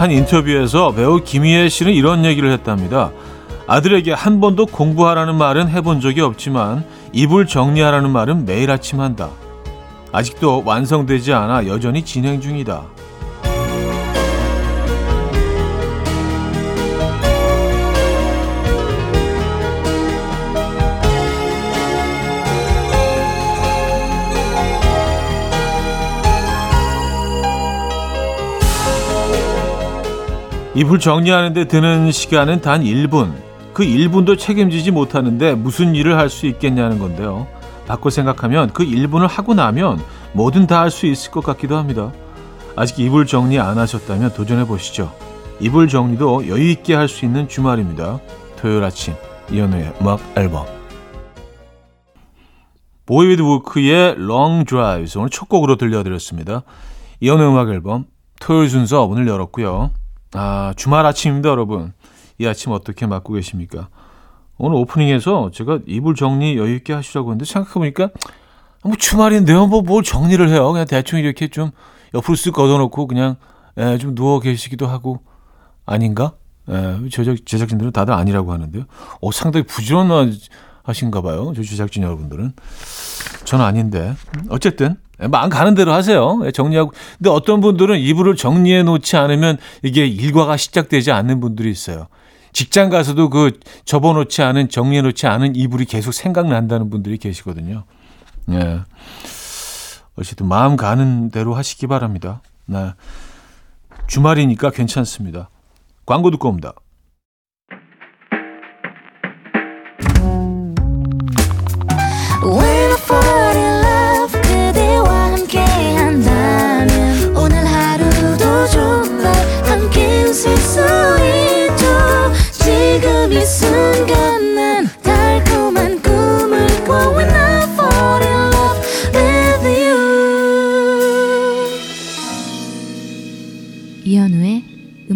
한 인터뷰에서 배우 김희애 씨는 이런 얘기를 했답니다. 아들에게 한 번도 공부하라는 말은 해본 적이 없지만 이불 정리하라는 말은 매일 아침 한다. 아직도 완성되지 않아 여전히 진행 중이다. 이불 정리하는데 드는 시간은 단 1분. 그 1분도 책임지지 못하는데 무슨 일을 할 수 있겠냐는 건데요. 바꿔 생각하면 그 1분을 하고 나면 뭐든 다 할 수 있을 것 같기도 합니다. 아직 이불 정리 안 하셨다면 도전해 보시죠. 이불 정리도 여유 있게 할 수 있는 주말입니다. 토요일 아침 이현우의 음악 앨범 BoyWithUke의 Long Drives 오늘 첫 곡으로 들려드렸습니다. 이현우의 음악 앨범 토요일 순서 오늘 열었고요. 아 주말 아침입니다 여러분. 이 아침 어떻게 맞고 계십니까? 오늘 오프닝에서 제가 이불 정리 여유 있게 하시라고 했는데 생각해보니까 뭐 주말인데요. 뭐 뭘 정리를 해요. 그냥 대충 이렇게 좀 옆으로 쓱 걷어놓고 그냥 에, 좀 누워 계시기도 하고 아닌가? 에, 제작, 제작진들은 다들 아니라고 하는데요. 어, 상당히 부지런하신가 봐요. 저 제작진 여러분들은. 저는 아닌데. 어쨌든 마음 가는 대로 하세요. 정리하고. 근데 어떤 분들은 이불을 정리해 놓지 않으면 이게 일과가 시작되지 않는 분들이 있어요. 직장 가서도 그 접어 놓지 않은 정리해 놓지 않은 이불이 계속 생각난다는 분들이 계시거든요. 예. 어쨌든 마음 가는 대로 하시기 바랍니다. 네. 주말이니까 괜찮습니다. 광고 듣고 옵니다.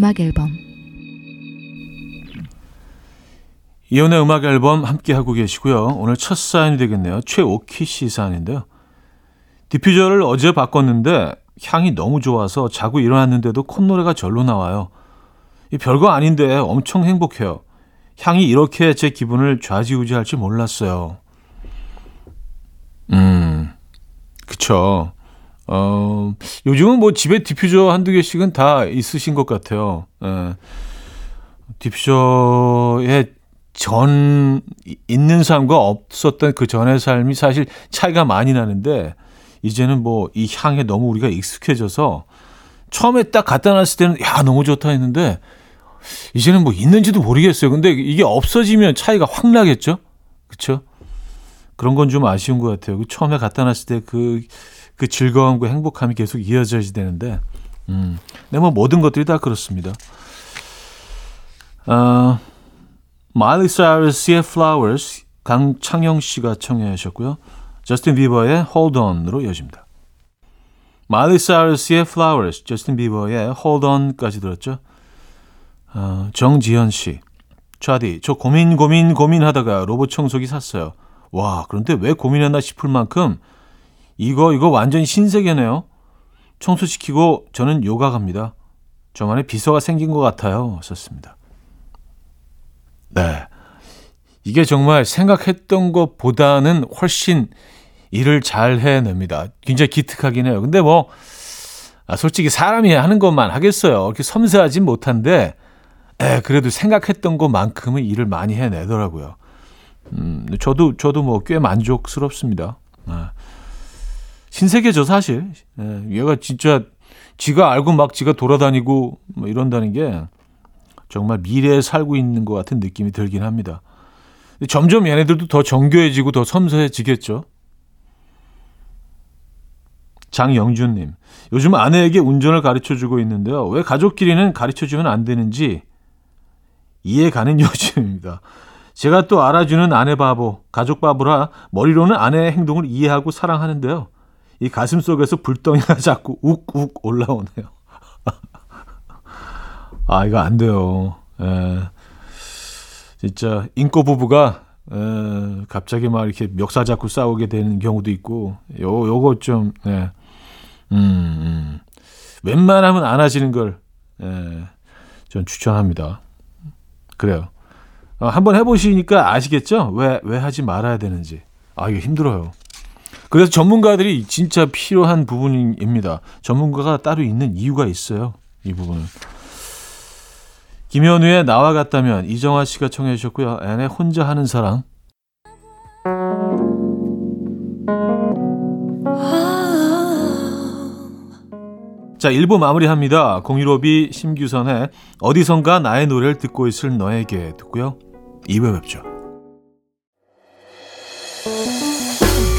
음악 앨범 이혼의 음악 앨범 함께 하고 계시고요. 오늘 첫 사연이 되겠네요. 최오키 씨 사연인데요. 디퓨저를 어제 바꿨는데 향이 너무 좋아서 자고 일어났는데도 콧노래가 절로 나와요. 이 별거 아닌데 엄청 행복해요. 향이 이렇게 제 기분을 좌지우지할 줄 몰랐어요. 음, 그쵸. 어, 요즘은 뭐 집에 디퓨저 한두 개씩은 다 있으신 것 같아요. 예. 디퓨저의 전 있는 삶과 없었던 그 전의 삶이 사실 차이가 많이 나는데 이제는 뭐 이 향에 너무 우리가 익숙해져서 처음에 딱 갖다 놨을 때는 야 너무 좋다 했는데 이제는 뭐 있는지도 모르겠어요. 근데 이게 없어지면 차이가 확 나겠죠? 그렇죠? 그런 건 좀 아쉬운 것 같아요. 그 처음에 갖다 놨을 때그 그 즐거움과 행복함이 계속 이어져야 되는데, 음, 네, 뭐 모든 것들이 다 그렇습니다. 어, 마일리 사이러스의 Flowers 강창영 씨가 청해 하셨고요. 저스틴 비버의 Hold On으로 이어집니다. 마일리 사이러스의 Flowers, 저스틴 비버의 Hold On까지 들었죠. 어, 정지현 씨. 차디, 저 고민 고민 고민하다가 로봇 청소기 샀어요. 와, 그런데 왜 고민했나 싶을 만큼 이거 이거 완전히 신세계네요. 청소시키고 저는 요가 갑니다. 저만의 비서가 생긴 것 같아요. 썼습니다. 네. 이게 정말 생각했던 것보다는 훨씬 일을 잘 해냅니다. 굉장히 기특하긴 해요. 근데 뭐, 아, 솔직히 사람이 하는 것만 하겠어요. 이렇게 섬세하진 못한데, 에, 그래도 생각했던 것만큼은 일을 많이 해내더라고요. 음, 저도, 저도 뭐 꽤 만족스럽습니다. 아. 신세계죠, 사실. 예, 얘가 진짜 지가 알고 막 지가 돌아다니고 뭐 이런다는 게 정말 미래에 살고 있는 것 같은 느낌이 들긴 합니다. 점점 얘네들도 더 정교해지고 더 섬세해지겠죠. 장영준님, 요즘 아내에게 운전을 가르쳐 주고 있는데요. 왜 가족끼리는 가르쳐 주면 안 되는지 이해 가는 요즘입니다. 제가 또 알아주는 아내 바보, 가족 바보라 머리로는 아내의 행동을 이해하고 사랑하는데요. 이 가슴 속에서 불덩이가 자꾸 욱욱 올라오네요. 아, 이거 안 돼요. 에, 예. 진짜 인꼬 부부가 에, 갑자기 막 이렇게 멱살 잡고 싸우게 되는 경우도 있고, 요, 요거 좀, 예. 음, 음. 웬만하면 안아지는 걸 예, 전 추천합니다. 그래요. 어, 한번 해보시니까 아시겠죠? 왜, 왜 하지 말아야 되는지. 아, 이거 힘들어요. 그래서 전문가들이 진짜 필요한 부분입니다. 전문가가 따로 있는 이유가 있어요. 이 부분은. 김현우의 나와 같다면 이정아 씨가 청해 주셨고요. 앤의 혼자 하는 사랑. 자, 1부 마무리합니다. 공유로비 심규선의 어디선가 나의 노래를 듣고 있을 너에게 듣고요. 2부 뵙죠.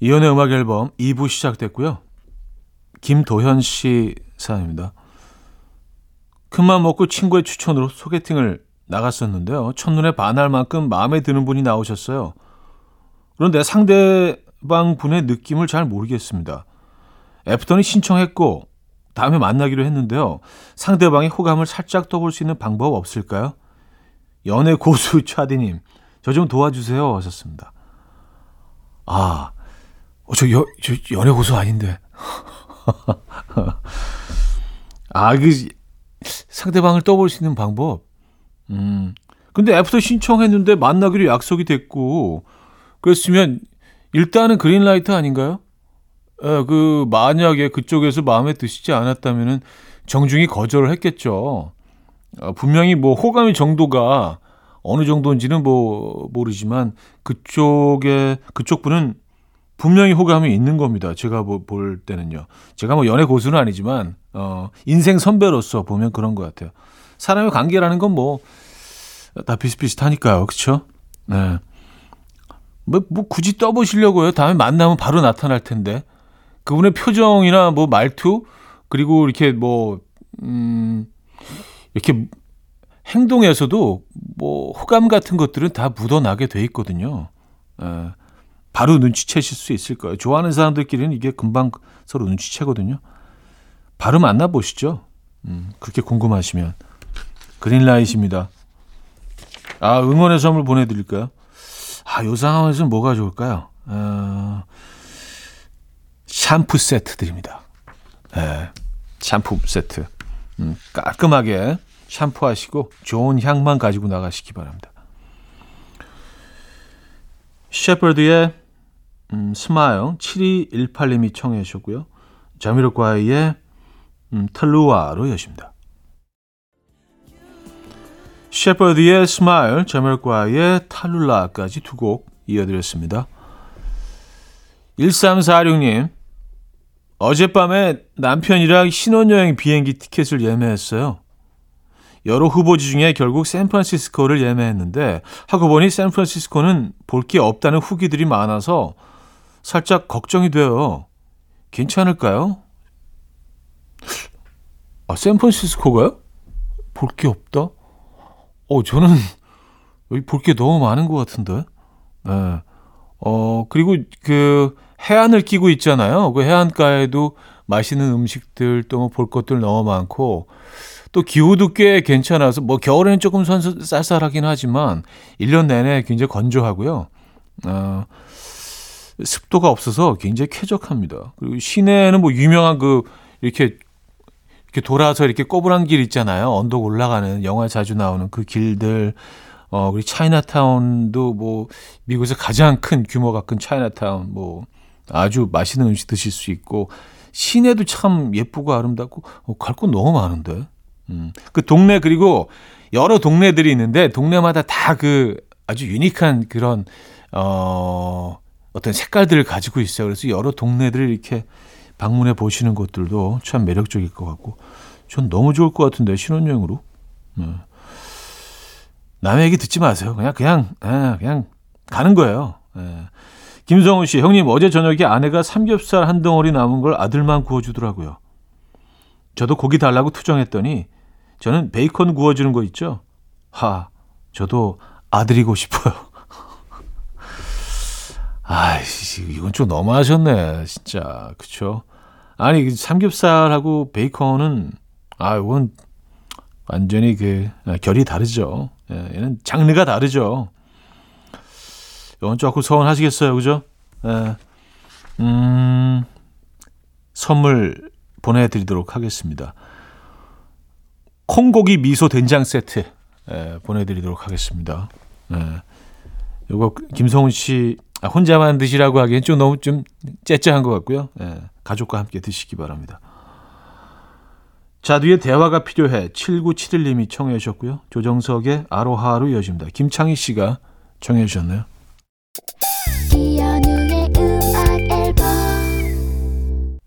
이현우의 음악 앨범 2부 시작됐고요. 김도현 씨 사연입니다. 큰맘 먹고 친구의 추천으로 소개팅을 나갔었는데요. 첫눈에 반할 만큼 마음에 드는 분이 나오셨어요. 그런데 상대방 분의 느낌을 잘 모르겠습니다. 애프터니 신청했고 다음에 만나기로 했는데요. 상대방의 호감을 살짝 떠볼 수 있는 방법 없을까요? 연애 고수 차디님, 저 좀 도와주세요. 하셨습니다. 아, 어, 저, 여, 저 연애 고수 아닌데. 아, 그, 상대방을 떠볼 수 있는 방법. 음. 근데 애프터 신청했는데 만나기로 약속이 됐고, 그랬으면 일단은 green light 아닌가요? 에, 그, 만약에 그쪽에서 마음에 드시지 않았다면은 정중히 거절을 했겠죠. 어, 분명히 뭐 호감의 정도가 어느 정도인지는 뭐 모르지만 그쪽에, 그쪽 분은 분명히 호감이 있는 겁니다. 제가 뭐볼 때는요. 제가 뭐 연애 고수는 아니지만 어 인생 선배로서 보면 그런 것 같아요. 사람의 관계라는 건 뭐 다 비슷비슷하니까요. 그렇죠? 네. 뭐, 뭐 굳이 떠보시려고요. 다음에 만나면 바로 나타날 텐데. 그분의 표정이나 뭐 말투 그리고 이렇게 뭐 음, 이렇게 행동에서도 뭐 호감 같은 것들은 다 묻어나게 돼 있거든요. 예. 바로 눈치채실 수 있을 거예요. 좋아하는 사람들끼리는 이게 금방 서로 눈치채거든요. 바로 만나보시죠. 음, 그렇게 궁금하시면. 그린라이트입니다. 아, 응원의 선물 보내드릴까요? 아, 요 상황에서는 뭐가 좋을까요? 어, 샴푸 세트 드립니다. 네, 샴푸 세트. 음, 깔끔하게 샴푸하시고 좋은 향만 가지고 나가시기 바랍니다. 셰퍼드의 음, Smile 7218님이 청해 주셨고요. 자미로콰이의 음, 탈룰라로 여십니다. 셰퍼드의 Smile, 자미로콰이의 탈룰라까지 두 곡 이어드렸습니다. 1346님, 어젯밤에 남편이랑 신혼여행 비행기 티켓을 예매했어요. 여러 후보지 중에 결국 샌프란시스코를 예매했는데 하고 보니 샌프란시스코는 볼 게 없다는 후기들이 많아서 살짝 걱정이 돼요. 괜찮을까요? 아, 샌프란시스코가요? 볼 게 없다? 어, 저는 여기 볼 게 너무 많은 것 같은데. 네. 어, 그리고 그 해안을 끼고 있잖아요. 그 해안가에도 맛있는 음식들 또 볼 것들 너무 많고 또 기후도 꽤 괜찮아서 뭐 겨울에는 조금 쌀쌀하긴 하지만 1년 내내 굉장히 건조하고요. 어, 습도가 없어서 굉장히 쾌적합니다. 그리고 시내에는 뭐 유명한 그 이렇게 이렇게 돌아서 이렇게 꼬부란 길 있잖아요. 언덕 올라가는 영화 자주 나오는 그 길들 어 그리고 차이나타운도 뭐 미국에서 가장 큰 규모가 큰 차이나타운 뭐 아주 맛있는 음식 드실 수 있고 시내도 참 예쁘고 아름답고 어, 갈곳 너무 많은데. 음. 그 동네 그리고 여러 동네들이 있는데 동네마다 다 그 아주 유니크한 그런 어 어떤 색깔들을 가지고 있어요. 그래서 여러 동네들을 이렇게 방문해 보시는 것들도 참 매력적일 것 같고, 전 너무 좋을 것 같은데 신혼여행으로. 네. 남의 얘기 듣지 마세요. 그냥 그냥 에, 그냥 가는 거예요. 에. 김성훈 씨, 형님 어제 저녁에 아내가 삼겹살 한 덩어리 남은 걸 아들만 구워주더라고요. 저도 고기 달라고 투정했더니 저는 베이컨 구워주는 거 있죠? 하, 저도 아들이고 싶어요. 아이씨, 이건 좀 너무하셨네, 진짜. 그쵸? 아니, 그 삼겹살하고 베이컨은, 아, 이건 완전히 그, 아, 결이 다르죠. 예, 얘는 장르가 다르죠. 이건 조금 서운하시겠어요, 그죠? 예, 음, 선물 보내드리도록 하겠습니다. 콩고기 미소 된장 세트 예, 보내드리도록 하겠습니다. 예. 이거 김성훈 씨 아, 혼자만 드시라고 하기엔 좀 너무 좀 째째한 것 같고요. 예, 가족과 함께 드시기 바랍니다. 자, 뒤에 대화가 필요해 7971님이 청해 주셨고요. 조정석의 아로하로 이어집니다. 김창희 씨가 청해 주셨네요. 이연우의 음악 앨범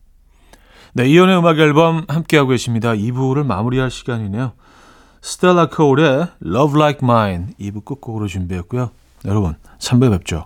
네, 이연우의 음악 앨범 함께하고 계십니다. 2부를 마무리할 시간이네요. 스텔라 코울의 Love Like Mine 2부 끝곡으로 준비했고요. 여러분, 3부에 뵙죠.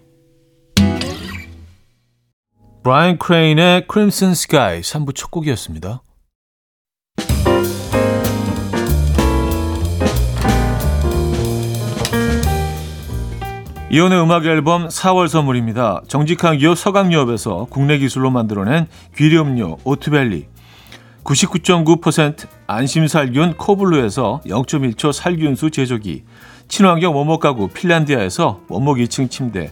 브라이언 크레인의 크림슨 스카이 3부 첫 곡이었습니다. 이현우의 음악 앨범 4월 선물입니다. 정직한 기업 서강유업에서 국내 기술로 만들어낸 귀리음료 오트벨리 99.9% 안심살균 코블루에서 0.1초 살균수 제조기 친환경 원목 가구 핀란디아에서 원목 2층 침대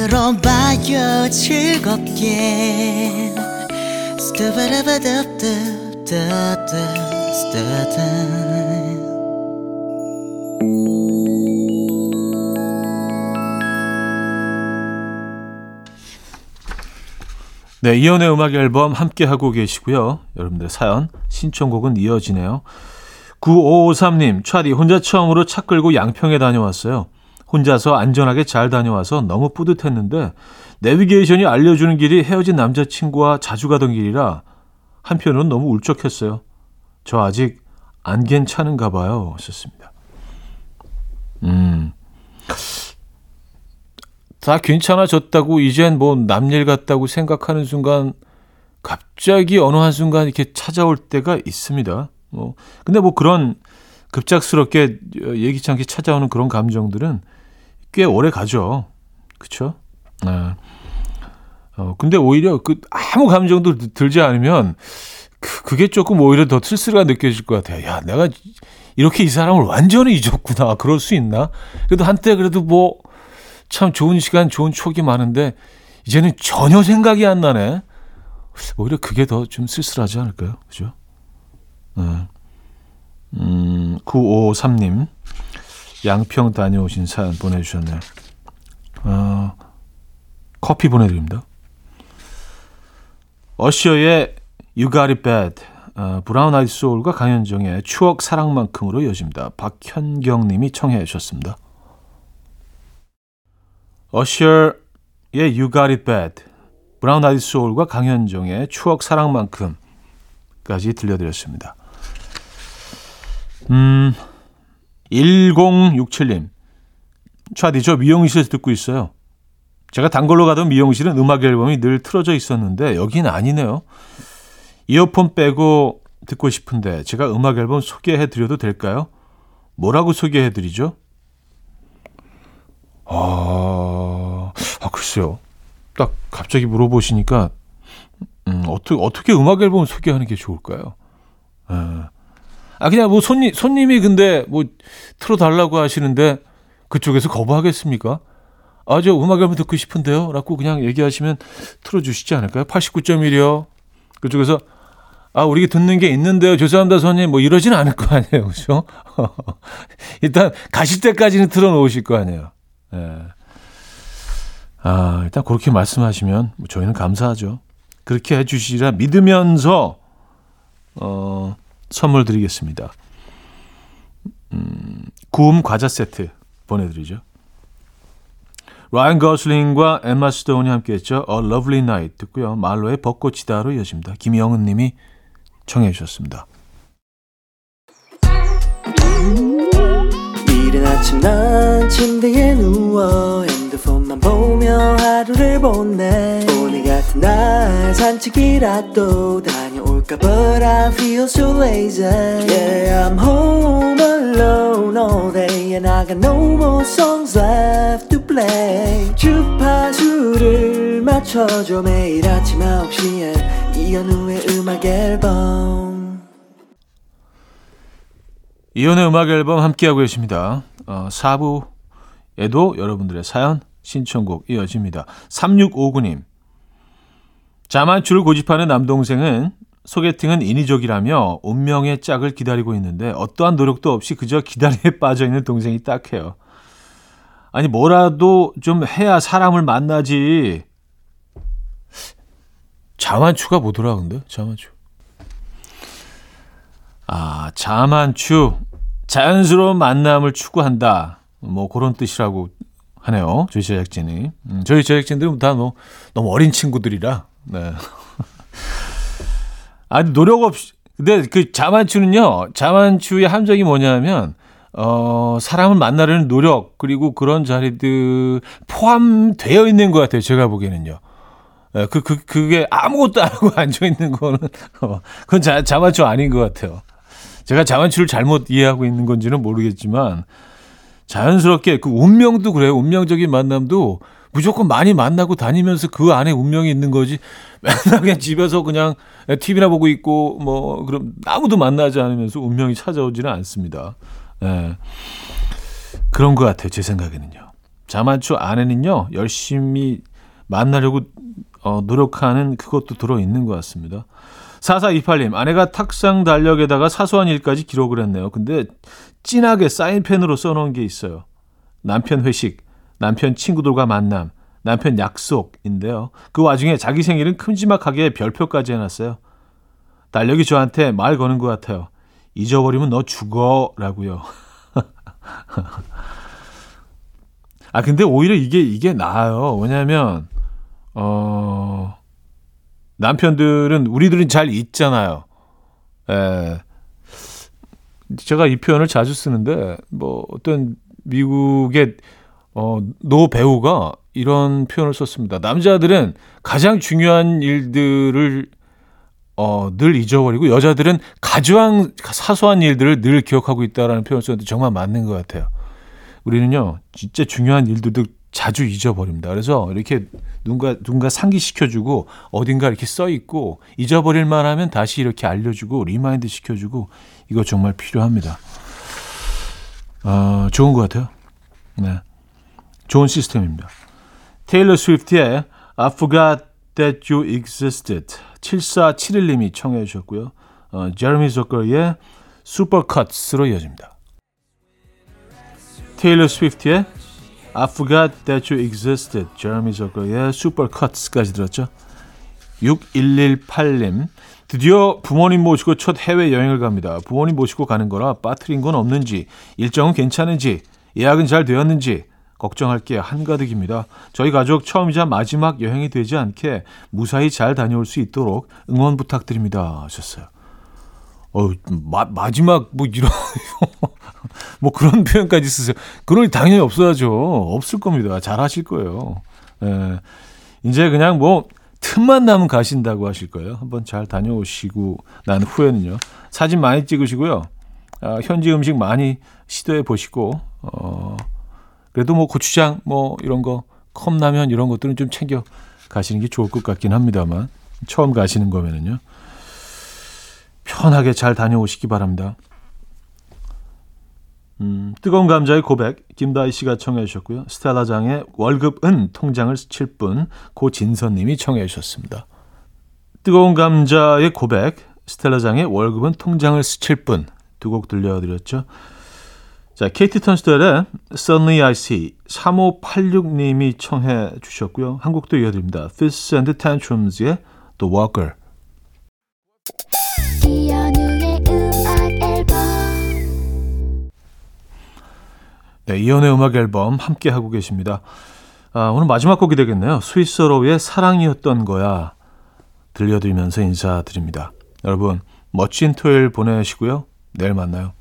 들어봐요 즐겁게 네, 이연의 음악 앨범 함께 하고 계시고요. 여러분들 사연 신청곡은 이어지네요. 9553님, 차디 혼자 처음으로 차 끌고 양평에 다녀왔어요. 혼자서 안전하게 잘 다녀와서 너무 뿌듯했는데 내비게이션이 알려주는 길이 헤어진 남자친구와 자주 가던 길이라 한편으로는 너무 울적했어요. 저 아직 안 괜찮은가 봐요. 썼습니다. 음. 다 괜찮아졌다고 이젠 뭐 남일 같다고 생각하는 순간 갑자기 어느 한순간 이렇게 찾아올 때가 있습니다. 뭐 근데 뭐 그런 급작스럽게 예기치 않게 찾아오는 그런 감정들은 꽤 오래 가죠. 그렇죠? 네. 어 근데 오히려 그 아무 감정도 들지 않으면 그, 그게 조금 오히려 더 쓸쓸하게 느껴질 것 같아요. 야, 내가 이렇게 이 사람을 완전히 잊었구나. 그럴 수 있나? 그래도 한때 그래도 뭐 참 좋은 시간, 좋은 추억이 많은데 이제는 전혀 생각이 안 나네. 오히려 그게 더 좀 쓸쓸하지 않을까요? 그죠? 네. 음, 9553님, 양평 다녀오신 사연 보내주셨네요. 어, 커피 보내드립니다. 어시어의 You Got It Bad, 어, 브라운 아이드 소울과 강현정의 추억 사랑만큼으로 이어집니다. 박현경 님이 청해 주셨습니다. 어시어의 You Got It Bad, 브라운 아이드 소울과 강현정의 추억 사랑만큼까지 들려드렸습니다. 음, 1067님. 차디, 저 미용실에서 듣고 있어요. 제가 단골로 가던 미용실은 음악 앨범이 늘 틀어져 있었는데 여긴 아니네요. 이어폰 빼고 듣고 싶은데 제가 음악 앨범 소개해 드려도 될까요? 뭐라고 소개해 드리죠? 아, 아 글쎄요. 딱 갑자기 물어보시니까 음, 어떻게 어떻게 음악 앨범 소개하는 게 좋을까요? 에. 예. 아 그냥 뭐 손님 손님이 근데 뭐 틀어 달라고 하시는데 그쪽에서 거부하겠습니까? 아 저 음악 앨범 듣고 싶은데요라고 그냥 얘기하시면 틀어 주시지 않을까요? 89.1이요. 그쪽에서 아, 우리 듣는 게 있는데요. 죄송합니다, 손님. 뭐 이러진 않을 거 아니에요. 그죠? 일단 가실 때까지는 틀어 놓으실 거 아니에요. 예. 아, 일단 그렇게 말씀하시면 저희는 감사하죠. 그렇게 해 주시라 믿으면서 어, 선물 드리겠습니다. 음, 구움 과자 세트 보내드리죠. 라이언 거슬링과 엠마 스톤이 함께했죠. A Lovely Night 듣고요. 말로의 벚꽃이다로 이어집니다. 김영은 님이 청해 주셨습니다. 이른 아침 난 침대에 누워 핸드폰만 보며 하루를 보내 오늘 같은 날 산책이라도 다녀올까 But I feel so lazy. Yeah I'm home alone all day And I got no more songs left to play. 주파수를 맞춰줘 매일 아침 9시에. 이현우의 음악 앨범. 이현우의 음악 앨범 함께하고 계십니다. 어, 4부에도 여러분들의 사연 신청곡 이어집니다. 3659님. 자만추를 고집하는 남동생은 소개팅은 인위적이라며 운명의 짝을 기다리고 있는데 어떠한 노력도 없이 그저 기다리에 빠져 있는 동생이 딱해요. 아니 뭐라도 좀 해야 사람을 만나지. 자만추가 뭐더라 근데? 자만추. 아 자만추. 자연스러운 만남을 추구한다. 뭐 그런 뜻이라고 하네요 저희 제작진이. 음, 저희 제작진들은 다 뭐, 너무 어린 친구들이라. 네 아니 노력 없이 근데 그 자만추는요 자만추의 함정이 뭐냐면 어 사람을 만나려는 노력 그리고 그런 자리들 포함되어 있는 것 같아요 제가 보기에는요 예, 그, 그, 그게 아무것도 안 하고 앉아있는 거는, 어, 그건 자, 자만추 아닌 것 같아요. 제가 자만추를 잘못 이해하고 있는 건지는 모르겠지만, 자연스럽게 그 운명도 그래요. 운명적인 만남도 무조건 많이 만나고 다니면서 그 안에 운명이 있는 거지. 맨날 그냥 집에서 그냥 TV나 보고 있고, 뭐, 그럼 아무도 만나지 않으면서 운명이 찾아오지는 않습니다. 예. 그런 것 같아요. 제 생각에는요. 자만추 안에는요, 열심히 만나려고 어, 노력하는 그것도 들어있는 것 같습니다. 4428님, 아내가 탁상 달력에다가 사소한 일까지 기록을 했네요. 근데 진하게 사인펜으로 써놓은 게 있어요. 남편 회식, 남편 친구들과 만남, 남편 약속인데요. 그 와중에 자기 생일은 큼지막하게 별표까지 해놨어요. 달력이 저한테 말 거는 것 같아요. 잊어버리면 너 죽어. 라고요. 아, 근데 오히려 이게, 이게 나아요. 왜냐면, 어, 남편들은 우리들은 잘 잊잖아요. 에, 제가 이 표현을 자주 쓰는데 뭐 어떤 미국의 어, 노 배우가 이런 표현을 썼습니다. 남자들은 가장 중요한 일들을 어, 늘 잊어버리고 여자들은 가장 사소한 일들을 늘 기억하고 있다라는 표현을 썼는데 정말 맞는 것 같아요. 우리는요, 진짜 중요한 일들도 자주 잊어버립니다. 그래서 이렇게 누군가 누군가 상기시켜주고 어딘가 이렇게 써 있고 잊어버릴 만하면 다시 이렇게 알려주고 remind 시켜주고 이거 정말 필요합니다. 어, 좋은 것 같아요. 네, 좋은 시스템입니다. 테일러 스위프트의 I Forgot That You Existed 7471님이 청해 주셨고요. 어, 제레미 주커의 슈퍼컷스로 이어집니다. 테일러 스위프트의 I Forgot That You Existed, 제레미 저거의 슈퍼컷스까지 들었죠. 6118님, 드디어 부모님 모시고 첫 해외여행을 갑니다. 부모님 모시고 가는 거라 빠뜨린 건 없는지, 일정은 괜찮은지, 예약은 잘 되었는지, 걱정할 게 한가득입니다. 저희 가족 처음이자 마지막 여행이 되지 않게 무사히 잘 다녀올 수 있도록 응원 부탁드립니다. 하셨어요. 어, 마, 마지막 뭐 이런 뭐 그런 표현까지 쓰세요. 일 당연히 없어야죠. 없을 겁니다. 잘 하실 거예요. 예. 이제 그냥 뭐 틈만 나면 가신다고 하실 거예요. 한번 잘 다녀오시고 난 후에는요. 사진 많이 찍으시고요. 아, 현지 음식 많이 시도해 보시고 어 그래도 뭐 고추장 뭐 이런 거 컵라면 이런 것들은 좀 챙겨 가시는 게 좋을 것 같긴 합니다만 처음 가시는 거면은요. 편하게 잘 다녀오시기 바랍니다. 음, 뜨거운 감자의 고백 김다희 씨가 청해 주셨고요. 스텔라 장의 월급은 통장을 스칠 뿐 고진선 님이 청해 주셨습니다. 뜨거운 감자의 고백 스텔라 장의 월급은 통장을 스칠 뿐 두 곡 들려드렸죠. 자, 케이티 턴스텔의 Suddenly I See 3586님이 청해 주셨고요. 한 곡도 이어드립니다. Fist and Tantrums의 The Walker 네, 이연의 음악 앨범 함께 하고 계십니다. 아, 오늘 마지막 곡이 되겠네요. 스위스로의 사랑이었던 거야 들려드리면서 인사드립니다. 여러분 멋진 토요일 보내시고요. 내일 만나요.